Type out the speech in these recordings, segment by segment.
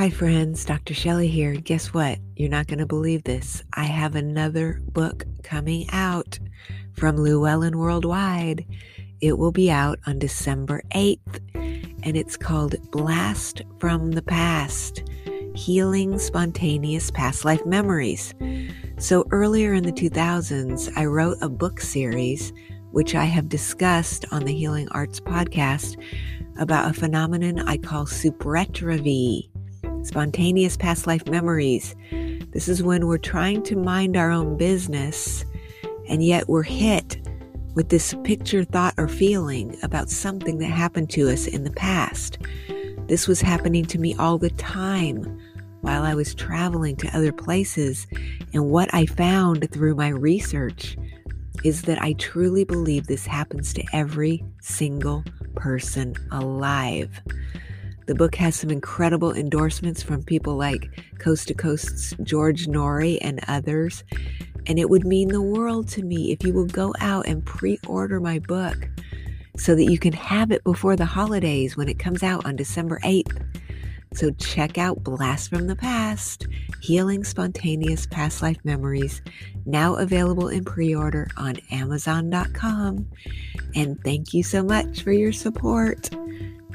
Hi, friends. Dr. Shelley here. Guess what? You're not going to believe this. I have another book coming out from Llewellyn Worldwide. It will be out on December 8th, and it's called Blast from the Past Healing Spontaneous Past Life Memories. So, earlier in the 2000s, I wrote a book series, which I have discussed on the Healing Arts podcast, about a phenomenon I call supretravie spontaneous past life memories. This is when we're trying to mind our own business, and yet we're hit with this picture, thought, or feeling about something that happened to us in the past. This was happening to me all the time while I was traveling to other places. And what I found through my research is that I truly believe this happens to every single person alive. The book has some incredible endorsements from people like Coast to Coast's George Noory and others. And it would mean the world to me if you will go out and pre order my book so that you can have it before the holidays when it comes out on December 8th. So check out Blast from the Past Healing Spontaneous Past Life Memories, now available in pre order on Amazon.com. And thank you so much for your support.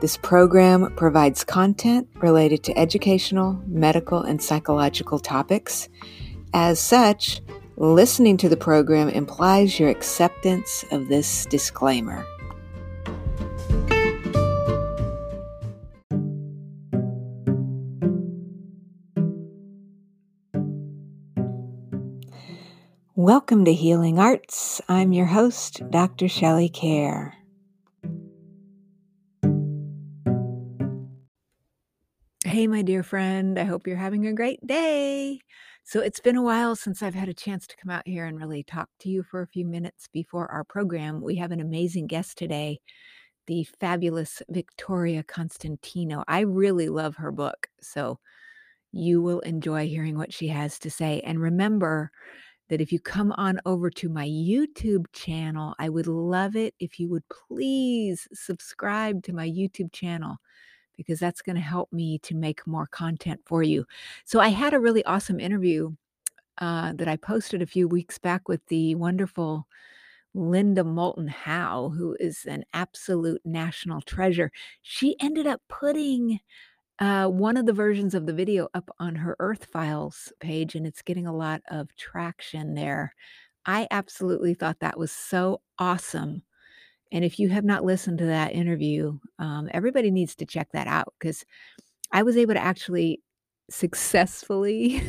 This program provides content related to educational, medical, and psychological topics. As such, listening to the program implies your acceptance of this disclaimer. Welcome to Healing Arts. I'm your host, Dr. Shelley Kaehr. Hey, my dear friend, I hope you're having a great day. So, it's been a while since I've had a chance to come out here and really talk to you for a few minutes before our program. We have an amazing guest today, the fabulous Victoria Constantino. I really love her book, so you will enjoy hearing what she has to say. And remember that if you come on over to my YouTube channel, I would love it if you would please subscribe to my YouTube channel because that's going to help me to make more content for you. So I had a really awesome interview uh, that I posted a few weeks back with the wonderful Linda Moulton Howe, who is an absolute national treasure. She ended up putting uh, one of the versions of the video up on her Earth Files page, and it's getting a lot of traction there. I absolutely thought that was so awesome. And if you have not listened to that interview, um, everybody needs to check that out because I was able to actually successfully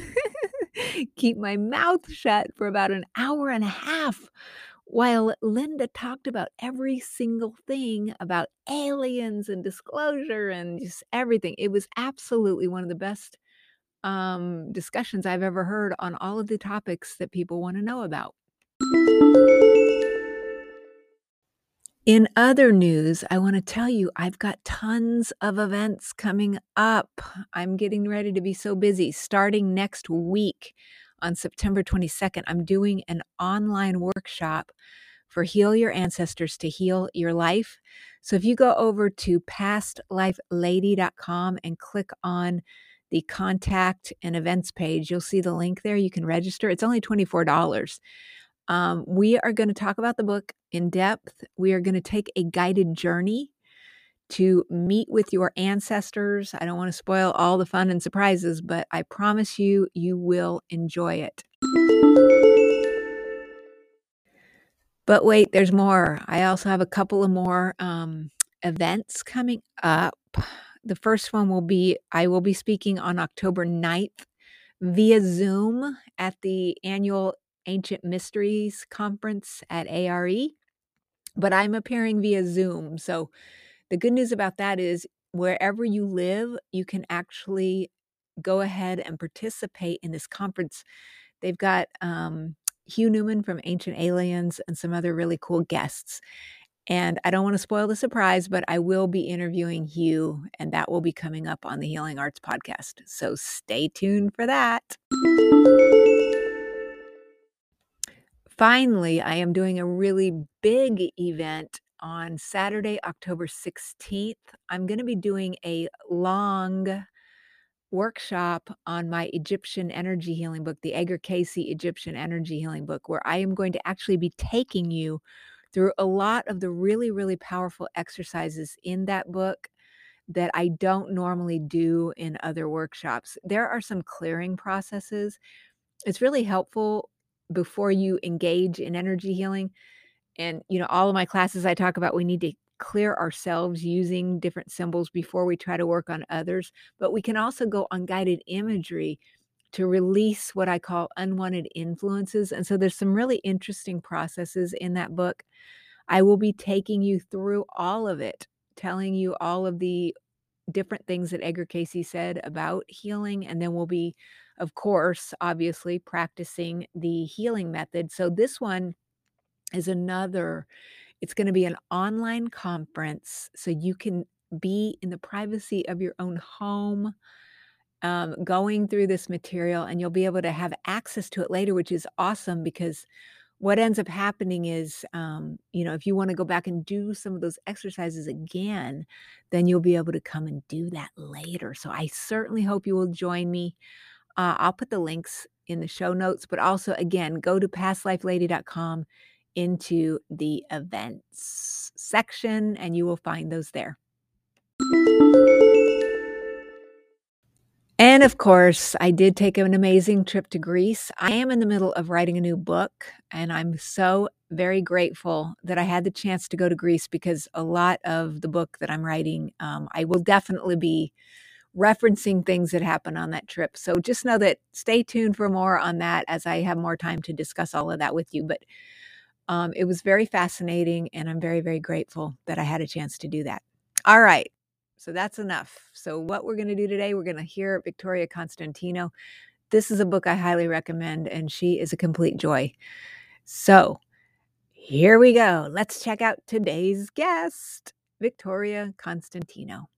keep my mouth shut for about an hour and a half while Linda talked about every single thing about aliens and disclosure and just everything. It was absolutely one of the best um, discussions I've ever heard on all of the topics that people want to know about. In other news, I want to tell you I've got tons of events coming up. I'm getting ready to be so busy. Starting next week on September 22nd, I'm doing an online workshop for Heal Your Ancestors to Heal Your Life. So if you go over to pastlifelady.com and click on the contact and events page, you'll see the link there. You can register. It's only $24. Um, we are going to talk about the book in depth. We are going to take a guided journey to meet with your ancestors. I don't want to spoil all the fun and surprises, but I promise you, you will enjoy it. But wait, there's more. I also have a couple of more um, events coming up. The first one will be I will be speaking on October 9th via Zoom at the annual Ancient Mysteries Conference at ARE, but I'm appearing via Zoom. So the good news about that is wherever you live, you can actually go ahead and participate in this conference. They've got um, Hugh Newman from Ancient Aliens and some other really cool guests. And I don't want to spoil the surprise, but I will be interviewing Hugh, and that will be coming up on the Healing Arts podcast. So stay tuned for that. Finally, I am doing a really big event on Saturday, October 16th. I'm going to be doing a long workshop on my Egyptian energy healing book, the Edgar Cayce Egyptian Energy Healing book, where I am going to actually be taking you through a lot of the really, really powerful exercises in that book that I don't normally do in other workshops. There are some clearing processes. It's really helpful before you engage in energy healing. And, you know, all of my classes I talk about, we need to clear ourselves using different symbols before we try to work on others. But we can also go on guided imagery to release what I call unwanted influences. And so there's some really interesting processes in that book. I will be taking you through all of it, telling you all of the different things that Edgar Cayce said about healing. And then we'll be, of course, obviously practicing the healing method. So this one is another, it's going to be an online conference. So you can be in the privacy of your own home um, going through this material and you'll be able to have access to it later, which is awesome because what ends up happening is, um, you know, if you want to go back and do some of those exercises again, then you'll be able to come and do that later. So I certainly hope you will join me. Uh, I'll put the links in the show notes, but also, again, go to pastlifelady.com into the events section and you will find those there. And of course, I did take an amazing trip to Greece. I am in the middle of writing a new book, and I'm so very grateful that I had the chance to go to Greece because a lot of the book that I'm writing, um, I will definitely be referencing things that happened on that trip. So just know that stay tuned for more on that as I have more time to discuss all of that with you. But um, it was very fascinating, and I'm very, very grateful that I had a chance to do that. All right. So that's enough. So, what we're going to do today, we're going to hear Victoria Constantino. This is a book I highly recommend, and she is a complete joy. So, here we go. Let's check out today's guest, Victoria Constantino.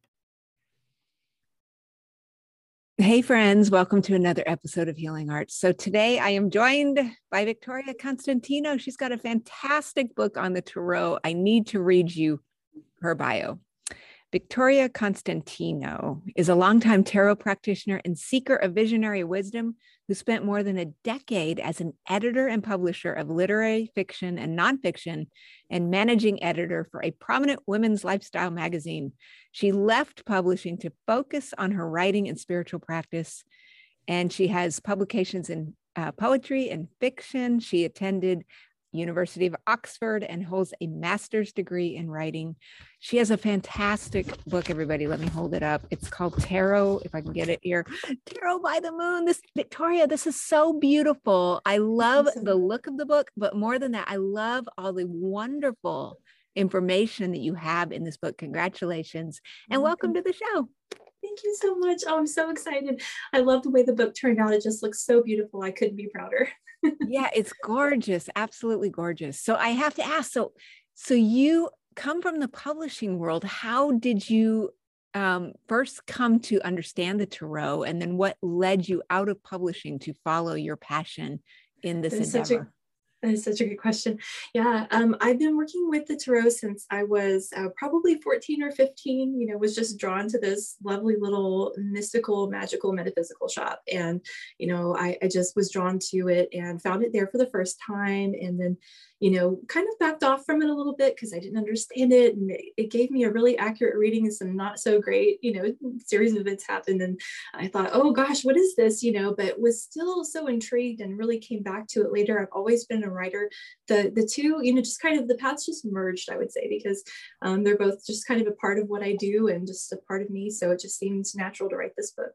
Hey, friends, welcome to another episode of Healing Arts. So, today I am joined by Victoria Constantino. She's got a fantastic book on the Tarot. I need to read you her bio. Victoria Constantino is a longtime tarot practitioner and seeker of visionary wisdom who spent more than a decade as an editor and publisher of literary fiction and nonfiction and managing editor for a prominent women's lifestyle magazine. She left publishing to focus on her writing and spiritual practice. And she has publications in uh, poetry and fiction. She attended University of Oxford and holds a master's degree in writing. She has a fantastic book, everybody. Let me hold it up. It's called Tarot, if I can get it here. Tarot by the Moon. This Victoria, this is so beautiful. I love the look of the book, but more than that, I love all the wonderful information that you have in this book. Congratulations and welcome to the show. Thank you so much. Oh, I'm so excited. I love the way the book turned out. It just looks so beautiful. I couldn't be prouder. yeah, it's gorgeous. Absolutely gorgeous. So I have to ask so so you come from the publishing world. How did you um, first come to understand the tarot and then what led you out of publishing to follow your passion in this endeavor? That is such a good question. Yeah, um, I've been working with the tarot since I was uh, probably 14 or 15. You know, was just drawn to this lovely little mystical, magical, metaphysical shop, and you know, I, I just was drawn to it and found it there for the first time, and then you know, kind of backed off from it a little bit because I didn't understand it. And it, it, gave me a really accurate reading and some not so great, you know, series of events happened. And I thought, oh gosh, what is this? You know, but was still so intrigued and really came back to it later. I've always been a writer. The the two, you know, just kind of the paths just merged, I would say, because um, they're both just kind of a part of what I do and just a part of me. So it just seemed natural to write this book.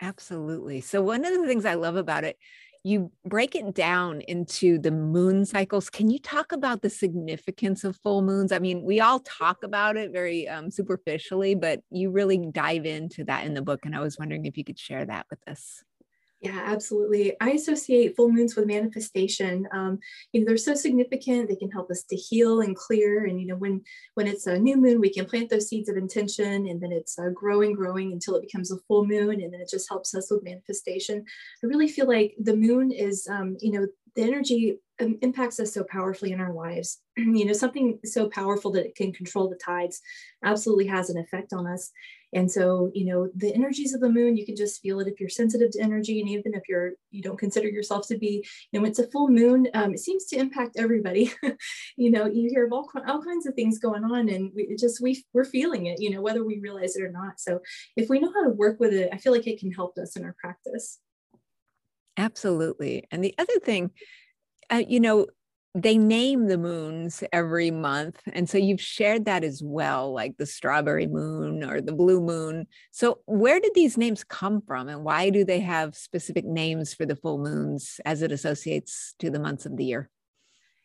Absolutely. So one of the things I love about it you break it down into the moon cycles. Can you talk about the significance of full moons? I mean, we all talk about it very um, superficially, but you really dive into that in the book. And I was wondering if you could share that with us. Yeah, absolutely. I associate full moons with manifestation. Um, you know, they're so significant. They can help us to heal and clear. And you know, when when it's a new moon, we can plant those seeds of intention, and then it's uh, growing, growing until it becomes a full moon, and then it just helps us with manifestation. I really feel like the moon is, um, you know, the energy um, impacts us so powerfully in our lives. you know, something so powerful that it can control the tides absolutely has an effect on us. And so, you know, the energies of the moon, you can just feel it if you're sensitive to energy, and even if you're you don't consider yourself to be, you know, it's a full moon. Um, it seems to impact everybody. you know, you hear of all all kinds of things going on, and we just we we're feeling it, you know, whether we realize it or not. So, if we know how to work with it, I feel like it can help us in our practice. Absolutely. And the other thing, uh, you know, they name the moons every month. And so you've shared that as well, like the strawberry moon or the blue moon. So, where did these names come from and why do they have specific names for the full moons as it associates to the months of the year?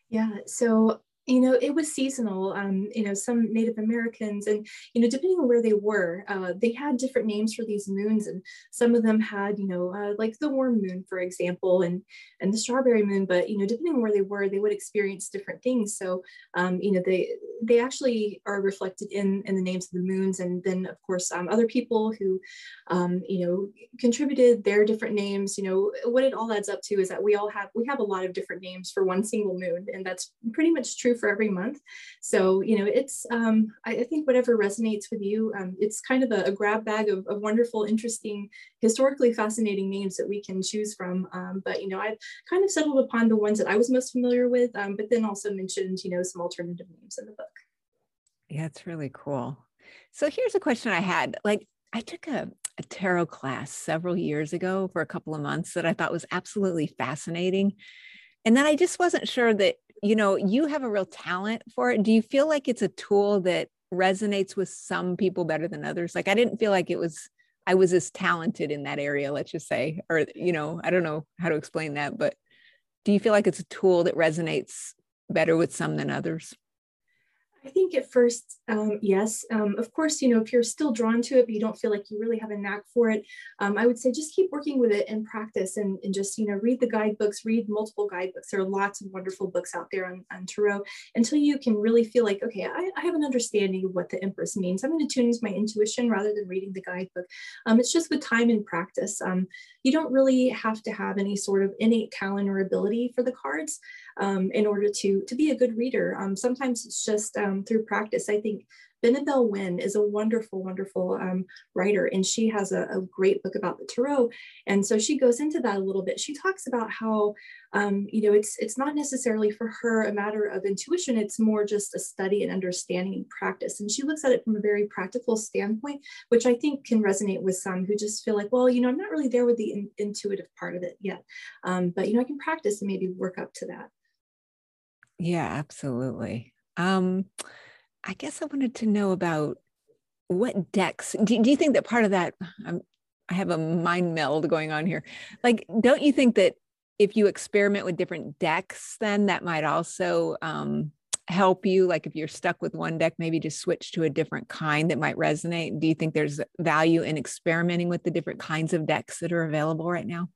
Yeah. So you know it was seasonal um, you know some native americans and you know depending on where they were uh, they had different names for these moons and some of them had you know uh, like the warm moon for example and and the strawberry moon but you know depending on where they were they would experience different things. So um, you know they they actually are reflected in in the names of the moons and then of course um, other people who um, you know contributed their different names you know what it all adds up to is that we all have we have a lot of different names for one single moon and that's pretty much true for every month so you know it's um, I, I, think whatever resonates with you um, it's kind of a, a grab bag of, of, wonderful interesting historically fascinating names that we can choose from um, but you know i've kind of settled upon the ones that i was most familiar with um, but then also mentioned you know some alternative names in the book yeah, it's really cool. So here's a question I had. Like I took a, a tarot class several years ago for a couple of months that I thought was absolutely fascinating. And then I just wasn't sure that, you know, you have a real talent for it. Do you feel like it's a tool that resonates with some people better than others? Like I didn't feel like it was I was as talented in that area, let's just say, or you know, I don't know how to explain that, but do you feel like it's a tool that resonates better with some than others? I think at first, um, yes. Um, of course, you know, if you're still drawn to it, but you don't feel like you really have a knack for it, um, I would say just keep working with it and practice and, and just, you know, read the guidebooks, read multiple guidebooks. There are lots of wonderful books out there on, on Tarot until you can really feel like, okay, I, I have an understanding of what the Empress means. I'm going to tune into my intuition rather than reading the guidebook. Um, it's just with time and practice. Um, you don't really have to have any sort of innate talent or ability for the cards um, in order to, to be a good reader. Um, sometimes it's just um, through practice. I think Benebell Wen is a wonderful, wonderful um, writer, and she has a, a, great book about the tarot. And so she goes into that a little bit. She talks about how, um, you know, it's it's not necessarily for her a matter of intuition. It's more just a study and understanding and practice. And she looks at it from a very practical standpoint, which I think can resonate with some who just feel like, well, you know, I'm not really there with the in, intuitive part of it yet, um, but you know, I can practice and maybe work up to that. Yeah, absolutely. Um, I guess I wanted to know about what decks. Do, do you think that part of that? Um, I have a mind meld going on here. Like, don't you think that if you experiment with different decks, then that might also um, help you? Like, if you're stuck with one deck, maybe just switch to a different kind that might resonate. Do you think there's value in experimenting with the different kinds of decks that are available right now?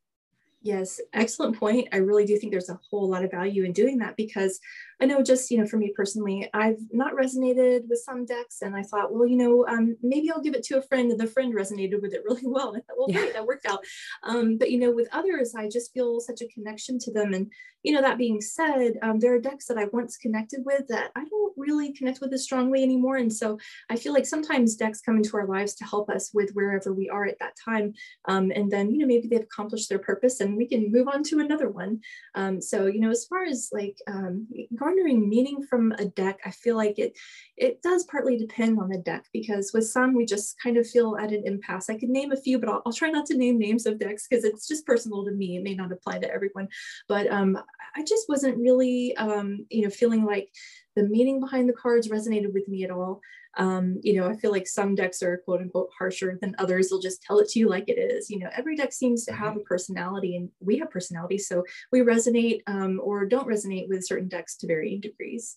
Yes, excellent point. I really do think there's a whole lot of value in doing that because I know just, you know, for me personally, I've not resonated with some decks and I thought, well, you know, um, maybe I'll give it to a friend and the friend resonated with it really well. And I thought, well, yeah. great, that worked out. Um, but, you know, with others, I just feel such a connection to them. And, you know, that being said, um, there are decks that I once connected with that I don't really connect with as strongly anymore. And so I feel like sometimes decks come into our lives to help us with wherever we are at that time. Um, and then, you know, maybe they've accomplished their purpose and we can move on to another one. Um, so, you know, as far as like um, garnering meaning from a deck, I feel like it it does partly depend on the deck because with some we just kind of feel at an impasse. I could name a few, but I'll, I'll try not to name names of decks because it's just personal to me. It may not apply to everyone, but um, I just wasn't really, um, you know, feeling like the meaning behind the cards resonated with me at all. Um, you know, I feel like some decks are quote unquote harsher than others. They'll just tell it to you like it is. You know, every deck seems to have mm-hmm. a personality and we have personality. So we resonate um, or don't resonate with certain decks to varying degrees.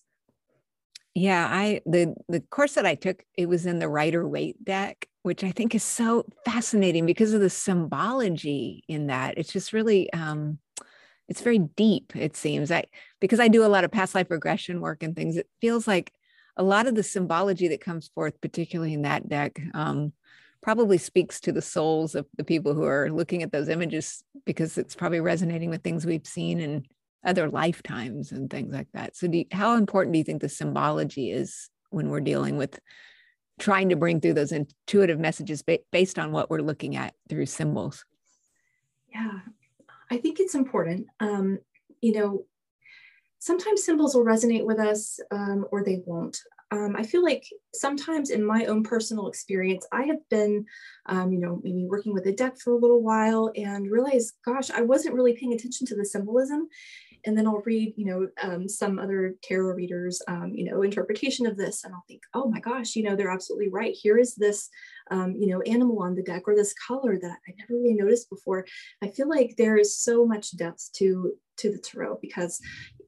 Yeah, I the the course that I took, it was in the Rider Waite deck, which I think is so fascinating because of the symbology in that. It's just really um it's very deep, it seems. I because I do a lot of past life regression work and things, it feels like a lot of the symbology that comes forth, particularly in that deck, um, probably speaks to the souls of the people who are looking at those images because it's probably resonating with things we've seen in other lifetimes and things like that. So, you, how important do you think the symbology is when we're dealing with trying to bring through those intuitive messages ba- based on what we're looking at through symbols? Yeah, I think it's important. Um, you know, sometimes symbols will resonate with us um, or they won't. Um, I feel like sometimes in my own personal experience, I have been, um, you know, maybe working with a deck for a little while and realize, gosh, I wasn't really paying attention to the symbolism and then I'll read, you know, um, some other tarot readers, um, you know, interpretation of this, and I'll think, oh my gosh, you know, they're absolutely right. Here is this, um, you know, animal on the deck or this color that I never really noticed before. I feel like there is so much depth to to the tarot because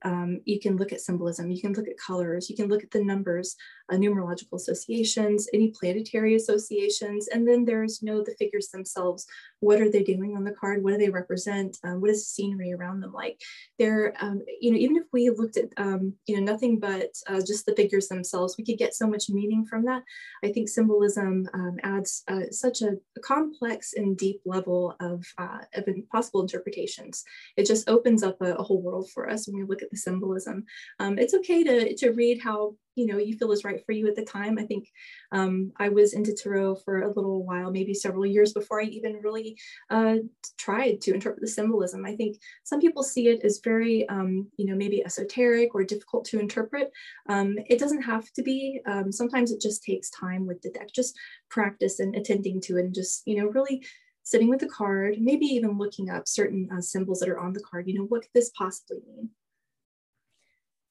um, you can look at symbolism, you can look at colors, you can look at the numbers, uh, numerological associations, any planetary associations, and then there's you know the figures themselves. What are they doing on the card? What do they represent? Um, what is the scenery around them like? They're um, you know even if we looked at um, you know nothing but uh, just the figures themselves, we could get so much meaning from that. I think symbolism um, adds uh, such a, complex and deep level of, uh, of possible interpretations. It just opens up a, a whole world for us when we look at the symbolism. Um, it's okay to, to read how you know you feel is right for you at the time. I think um, I was into tarot for a little while, maybe several years before I even really uh, tried to interpret the symbolism. I think some people see it as very, um, you know, maybe esoteric or difficult to interpret. Um, it doesn't have to be. Um, sometimes it just takes time with the deck, just practice and attending to it, and just you know really sitting with the card, maybe even looking up certain uh, symbols that are on the card. You know, what could this possibly mean?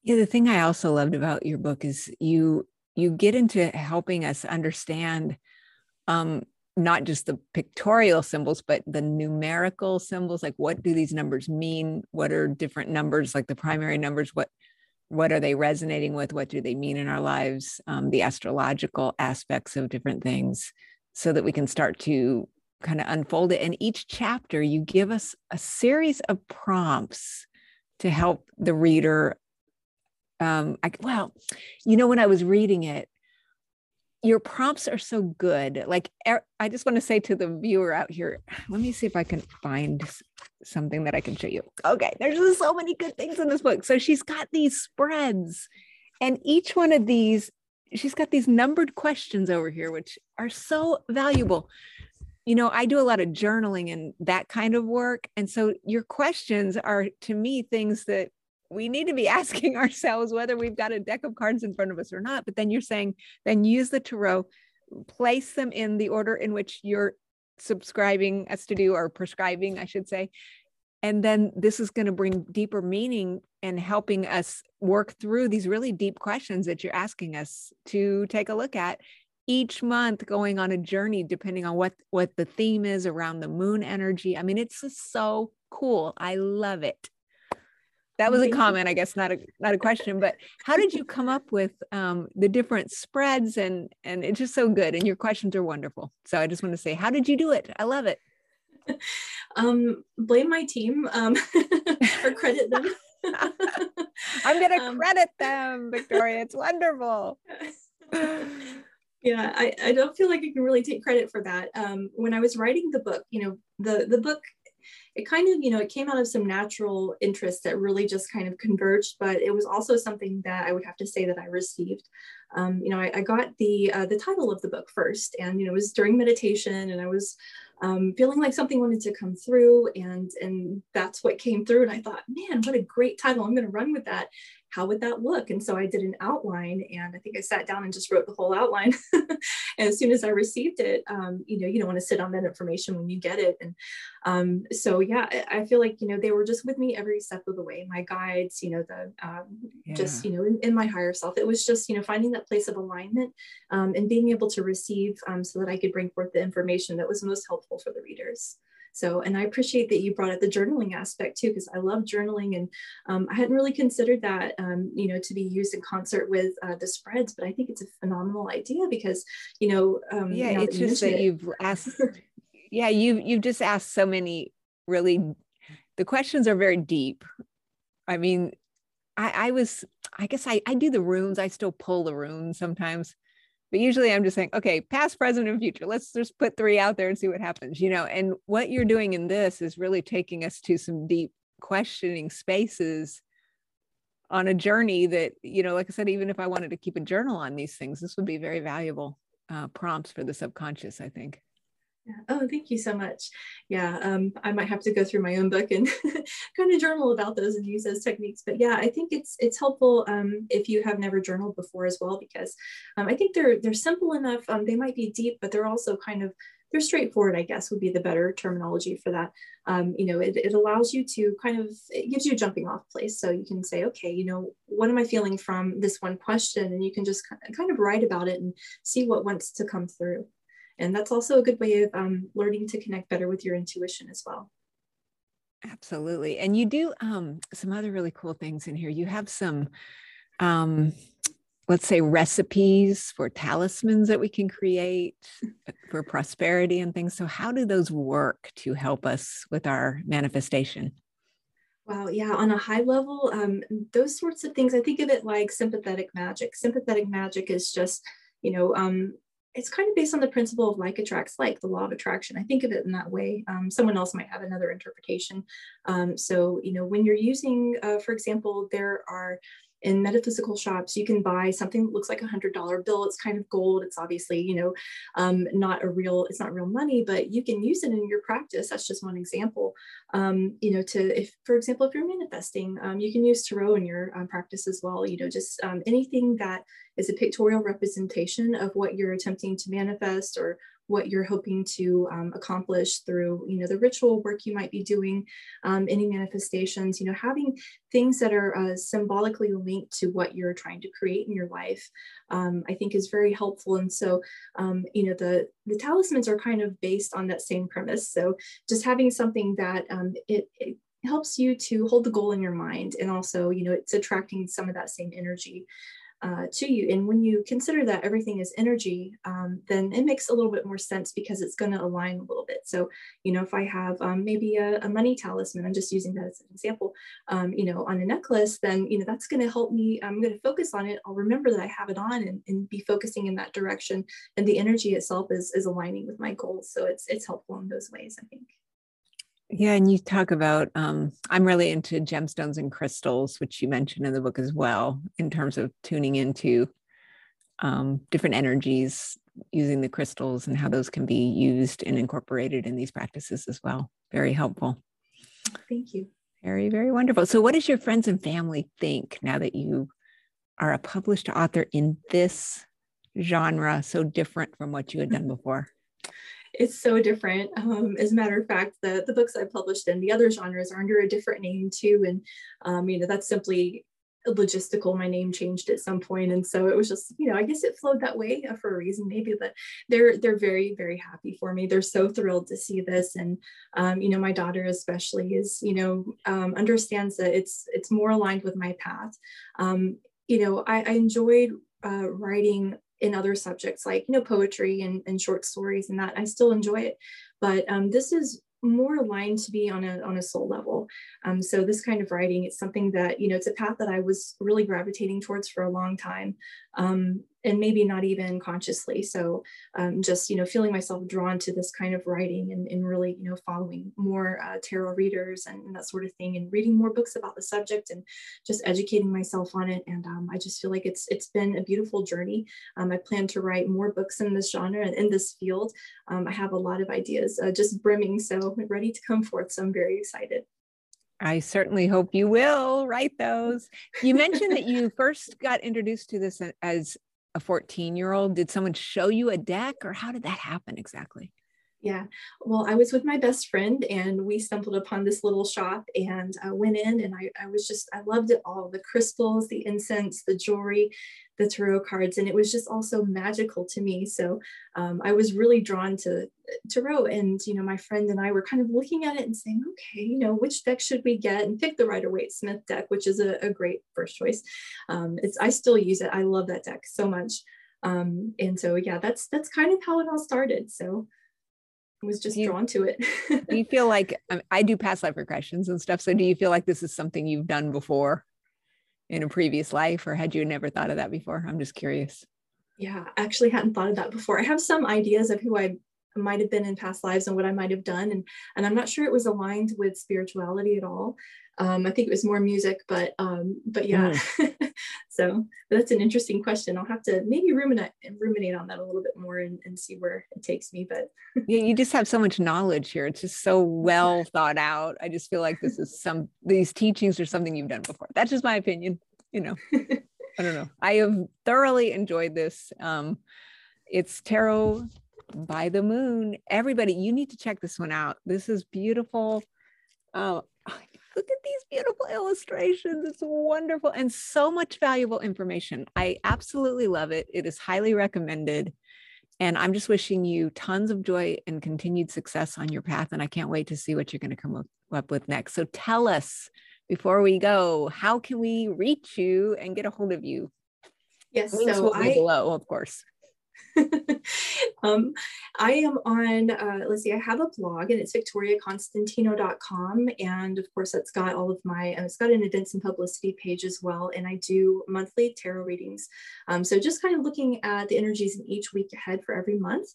Yeah, the thing I also loved about your book is you you get into helping us understand um, not just the pictorial symbols, but the numerical symbols. Like, what do these numbers mean? What are different numbers, like the primary numbers? What what are they resonating with? What do they mean in our lives? Um, the astrological aspects of different things, so that we can start to kind of unfold it. And each chapter, you give us a series of prompts to help the reader um I, well you know when i was reading it your prompts are so good. Like er, i just want to say to the viewer out here let me see if i can find something that i can show you. Okay there's just so many good things in this book. So she's got these spreads and each one of these she's got these numbered questions over here which are so valuable. You know i do a lot of journaling and that kind of work and so your questions are to me things that we need to be asking ourselves whether we've got a deck of cards in front of us or not. But then you're saying, then use the tarot, place them in the order in which you're subscribing us to do or prescribing, I should say. And then this is going to bring deeper meaning and helping us work through these really deep questions that you're asking us to take a look at each month going on a journey depending on what what the theme is around the moon energy i mean it's just so cool i love it that was a comment i guess not a not a question but how did you come up with um, the different spreads and and it's just so good and your questions are wonderful so i just want to say how did you do it i love it um blame my team um or credit them I'm going to um, credit them, Victoria. It's wonderful. yeah, I, I don't feel like I can really take credit for that. Um, when I was writing the book, you know, the, the book it kind of, you know, it came out of some natural interest that really just kind of converged, but it was also something that I would have to say that I received. Um, you know, I, I got the uh, the title of the book first, and you know, it was during meditation, and I was um, feeling like something wanted to come through, and and that's what came through. And I thought, man, what a great title! I'm going to run with that how would that look? And so I did an outline and I think I sat down and just wrote the whole outline. and as soon as I received it, um, you know, you don't want to sit on that information when you get it. And um, so, yeah, I feel like, you know, they were just with me every step of the way, my guides, you know, the, um, yeah. just, you know, in, in, my higher self, it was just, you know, finding that place of alignment um, and being able to receive um, so that I could bring forth the information that was most helpful for the readers. So, and I appreciate that you brought up the journaling aspect too, because I love journaling and um, I hadn't really considered that, um, you know, to be used in concert with uh, the spreads, but I think it's a phenomenal idea because, you know, um, yeah, it's just that it, you've asked, yeah, you you've just asked so many really, the questions are very deep. I mean, I, I was, I guess I, I do the runes. I still pull the runes sometimes but usually I'm just saying, okay, past, present, and future. Let's just put three out there and see what happens, you know. And what you're doing in this is really taking us to some deep questioning spaces on a journey that, you know, like I said, even if I wanted to keep a journal on these things, this would be very valuable uh, prompts for the subconscious, I think. Oh, thank you so much. Yeah, um, I might have to go through my own book and kind of journal about those and use those techniques. But yeah, I think it's it's helpful um, if you have never journaled before as well, because um, I think they're they're simple enough. Um, they might be deep, but they're also kind of they're straightforward. I guess would be the better terminology for that. Um, you know, it, it allows you to kind of it gives you a jumping off place, so you can say, okay, you know, what am I feeling from this one question, and you can just kind of write about it and see what wants to come through. And that's also a good way of um, learning to connect better with your intuition as well. Absolutely. And you do um, some other really cool things in here. You have some, um, let's say, recipes for talismans that we can create for prosperity and things. So, how do those work to help us with our manifestation? Wow, yeah, on a high level, um, those sorts of things, I think of it like sympathetic magic. Sympathetic magic is just, you know, um, it's kind of based on the principle of like attracts like, the law of attraction. I think of it in that way. Um, someone else might have another interpretation. Um, so, you know, when you're using, uh, for example, there are in metaphysical shops, you can buy something that looks like a hundred dollar bill. It's kind of gold. It's obviously, you know, um, not a real, it's not real money, but you can use it in your practice. That's just one example. Um, you know, to, if, for example, if you're manifesting, um, you can use tarot in your um, practice as well. You know, just um, anything that is a pictorial representation of what you're attempting to manifest or what you're hoping to um, accomplish through you know the ritual work you might be doing um, any manifestations you know having things that are uh, symbolically linked to what you're trying to create in your life um, i think is very helpful. And so um, you know the the talismans are kind of based on that same premise. So just having something that um, it, it helps you to hold the goal in your mind and also you know it's attracting some of that same energy uh, to you. And when you consider that everything is energy, um, then it makes a little bit more sense because it's going to align a little bit. So, you know, if I have um, maybe a, a, money talisman, I'm just using that as an example, um, you know, on a necklace, then, you know, that's going to help me. I'm going to focus on it. I'll remember that I have it on and, and be focusing in that direction. And the energy itself is, is aligning with my goals. So it's, it's helpful in those ways, I think. Yeah, and you talk about um, I'm really into gemstones and crystals, which you mentioned in the book as well, in terms of tuning into um, different energies using the crystals and how those can be used and incorporated in these practices as well. Very helpful. Thank you. Very, very wonderful. So, what does your friends and family think now that you are a published author in this genre, so different from what you had done before? It's so different. Um, as a matter of fact, the, the books I published in the other genres are under a different name too. And, um, you know, that's simply logistical. My name changed at some point. And so it was just, you know, I guess it flowed that way uh, for a reason, maybe, but they're, they're very, very happy for me. They're so thrilled to see this. And, um, you know, my daughter especially is, you know, um, understands that it's, it's more aligned with my path. Um, you know, I, I enjoyed uh, writing in other subjects like you know poetry and, and short stories and that i still enjoy it but um, this is more aligned to be on a on a soul level. Um, so this kind of writing, it's something that you know, it's a path that I was really gravitating towards for a long time, um, and maybe not even consciously. So um, just you know, feeling myself drawn to this kind of writing and, and really you know, following more uh, tarot readers and, and, that sort of thing, and reading more books about the subject and just educating myself on it. And um, I just feel like it's it's been a beautiful journey. Um, I plan to write more books in this genre and in this field. Um, I have a lot of ideas uh, just brimming, so ready to come forth. So I'm very excited. I certainly hope you will write those. You mentioned that you first got introduced to this as a 14 year old. Did someone show you a deck or how did that happen exactly? Yeah, well, I was with my best friend and we stumbled upon this little shop and I went in and I, I was just, I loved it all the crystals, the incense, the jewelry, the tarot cards, and it was just also magical to me. So um, I was really drawn to tarot. And, you know, my friend and I were kind of looking at it and saying, okay, you know, which deck should we get? And pick the Rider Waite Smith deck, which is a, a great first choice. Um, it's, I still use it. I love that deck so much. Um, and so, yeah, that's, that's kind of how it all started. So was just you, drawn to it. do you feel like um, I do past life regressions and stuff? So do you feel like this is something you've done before in a previous life, or had you never thought of that before? I'm just curious. Yeah, I actually hadn't thought of that before. I have some ideas of who I might have been in past lives and what I might have done, and and I'm not sure it was aligned with spirituality at all. Um, I think it was more music, but um, but yeah. Mm. so that's an interesting question. I'll have to maybe ruminate ruminate on that a little bit more and, and see where it takes me. But yeah, you just have so much knowledge here. It's just so well thought out. I just feel like this is some these teachings are something you've done before. That's just my opinion. You know, I don't know. I have thoroughly enjoyed this. Um, it's tarot by the moon. Everybody, you need to check this one out. This is beautiful. Uh, look at these beautiful illustrations. It's wonderful and so much valuable information. I absolutely love it. It is highly recommended. And I'm just wishing you tons of joy and continued success on your path. And I can't wait to see what you're going to come up with next. So tell us before we go, how can we reach you and get a hold of you? Yes, Links so I, below, of course. um, I am on, uh, let's see, I have a blog and it's victoriaconstantino.com. And of course, it's got all of my, uh, it's got an events and publicity page as well. And I do monthly tarot readings. Um, so just kind of looking at the energies in each week ahead for every month.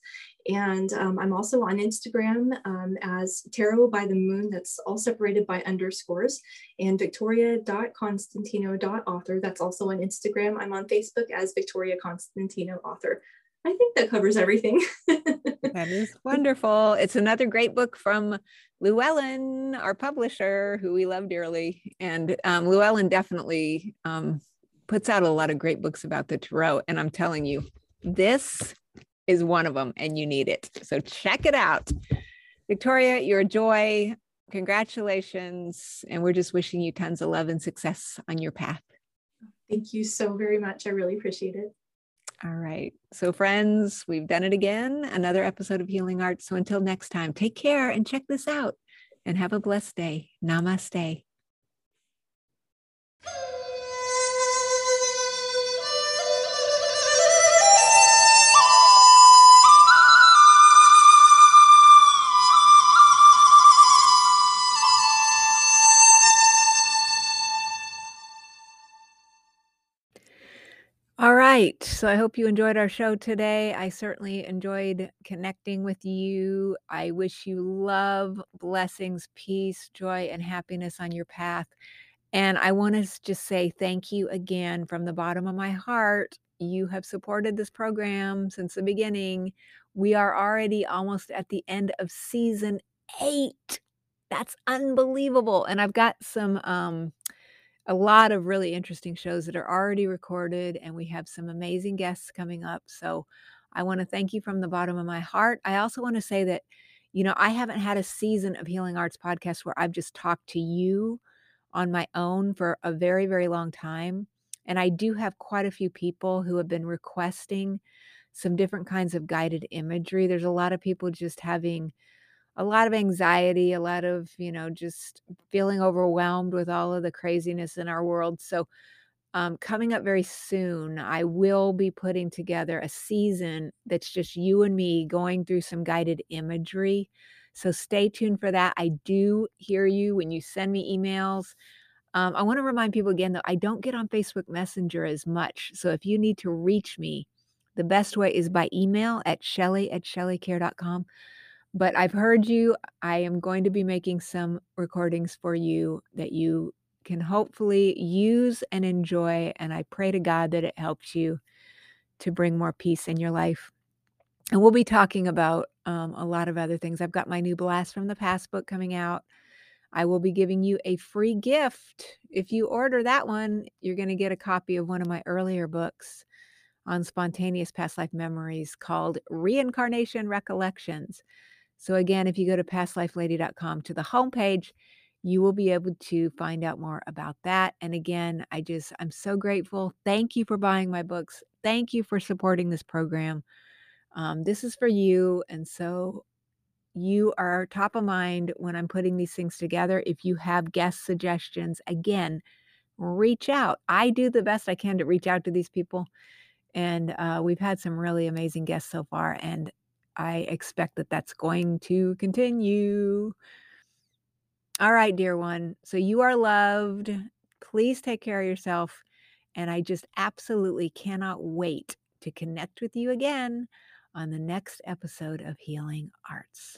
And um, I'm also on Instagram um, as Tarot by the Moon, that's all separated by underscores, and victoria.constantino.author. That's also on Instagram. I'm on Facebook as Victoria Constantino Author. I think that covers everything. that is wonderful. It's another great book from Llewellyn, our publisher, who we love dearly. And um, Llewellyn definitely um, puts out a lot of great books about the tarot. And I'm telling you, this is one of them, and you need it. So check it out. Victoria, you're a joy. Congratulations. And we're just wishing you tons of love and success on your path. Thank you so very much. I really appreciate it. All right. So, friends, we've done it again, another episode of Healing Arts. So, until next time, take care and check this out and have a blessed day. Namaste. All right. So I hope you enjoyed our show today. I certainly enjoyed connecting with you. I wish you love, blessings, peace, joy, and happiness on your path. And I want to just say thank you again from the bottom of my heart. You have supported this program since the beginning. We are already almost at the end of season eight. That's unbelievable. And I've got some um, a lot of really interesting shows that are already recorded, and we have some amazing guests coming up. So I want to thank you from the bottom of my heart. I also want to say that, you know, I haven't had a season of Healing Arts podcast where I've just talked to you on my own for a very, very long time. And I do have quite a few people who have been requesting some different kinds of guided imagery. There's a lot of people just having a lot of anxiety, a lot of, you know, just feeling overwhelmed with all of the craziness in our world. So, um, coming up very soon, I will be putting together a season that's just you and me going through some guided imagery So stay tuned for that. I do hear you when you send me emails. Um, I want to remind people again though, I don't get on Facebook Messenger as much. So if you need to reach me, the best way is by email at shelly at shelleykaehr.com. But I've heard you. I am going to be making some recordings for you that you can hopefully use and enjoy. And I pray to God that it helps you to bring more peace in your life. And we'll be talking about um, a lot of other things. I've got my new Blast from the Past book coming out. I will be giving you a free gift. If you order that one, you're going to get a copy of one of my earlier books on spontaneous past life memories called Reincarnation Recollections. So, again, if you go to pastlifelady.com to the homepage, you will be able to find out more about that. And again, I just, I'm so grateful. Thank you for buying my books. Thank you for supporting this program. Um, this is for you. And so you are top of mind when I'm putting these things together. If you have guest suggestions, again, reach out. I do the best I can to reach out to these people. And uh, we've had some really amazing guests so far. And I expect that that's going to continue. All right, dear one. So you are loved. Please take care of yourself. And I just absolutely cannot wait to connect with you again on the next episode of Healing Arts.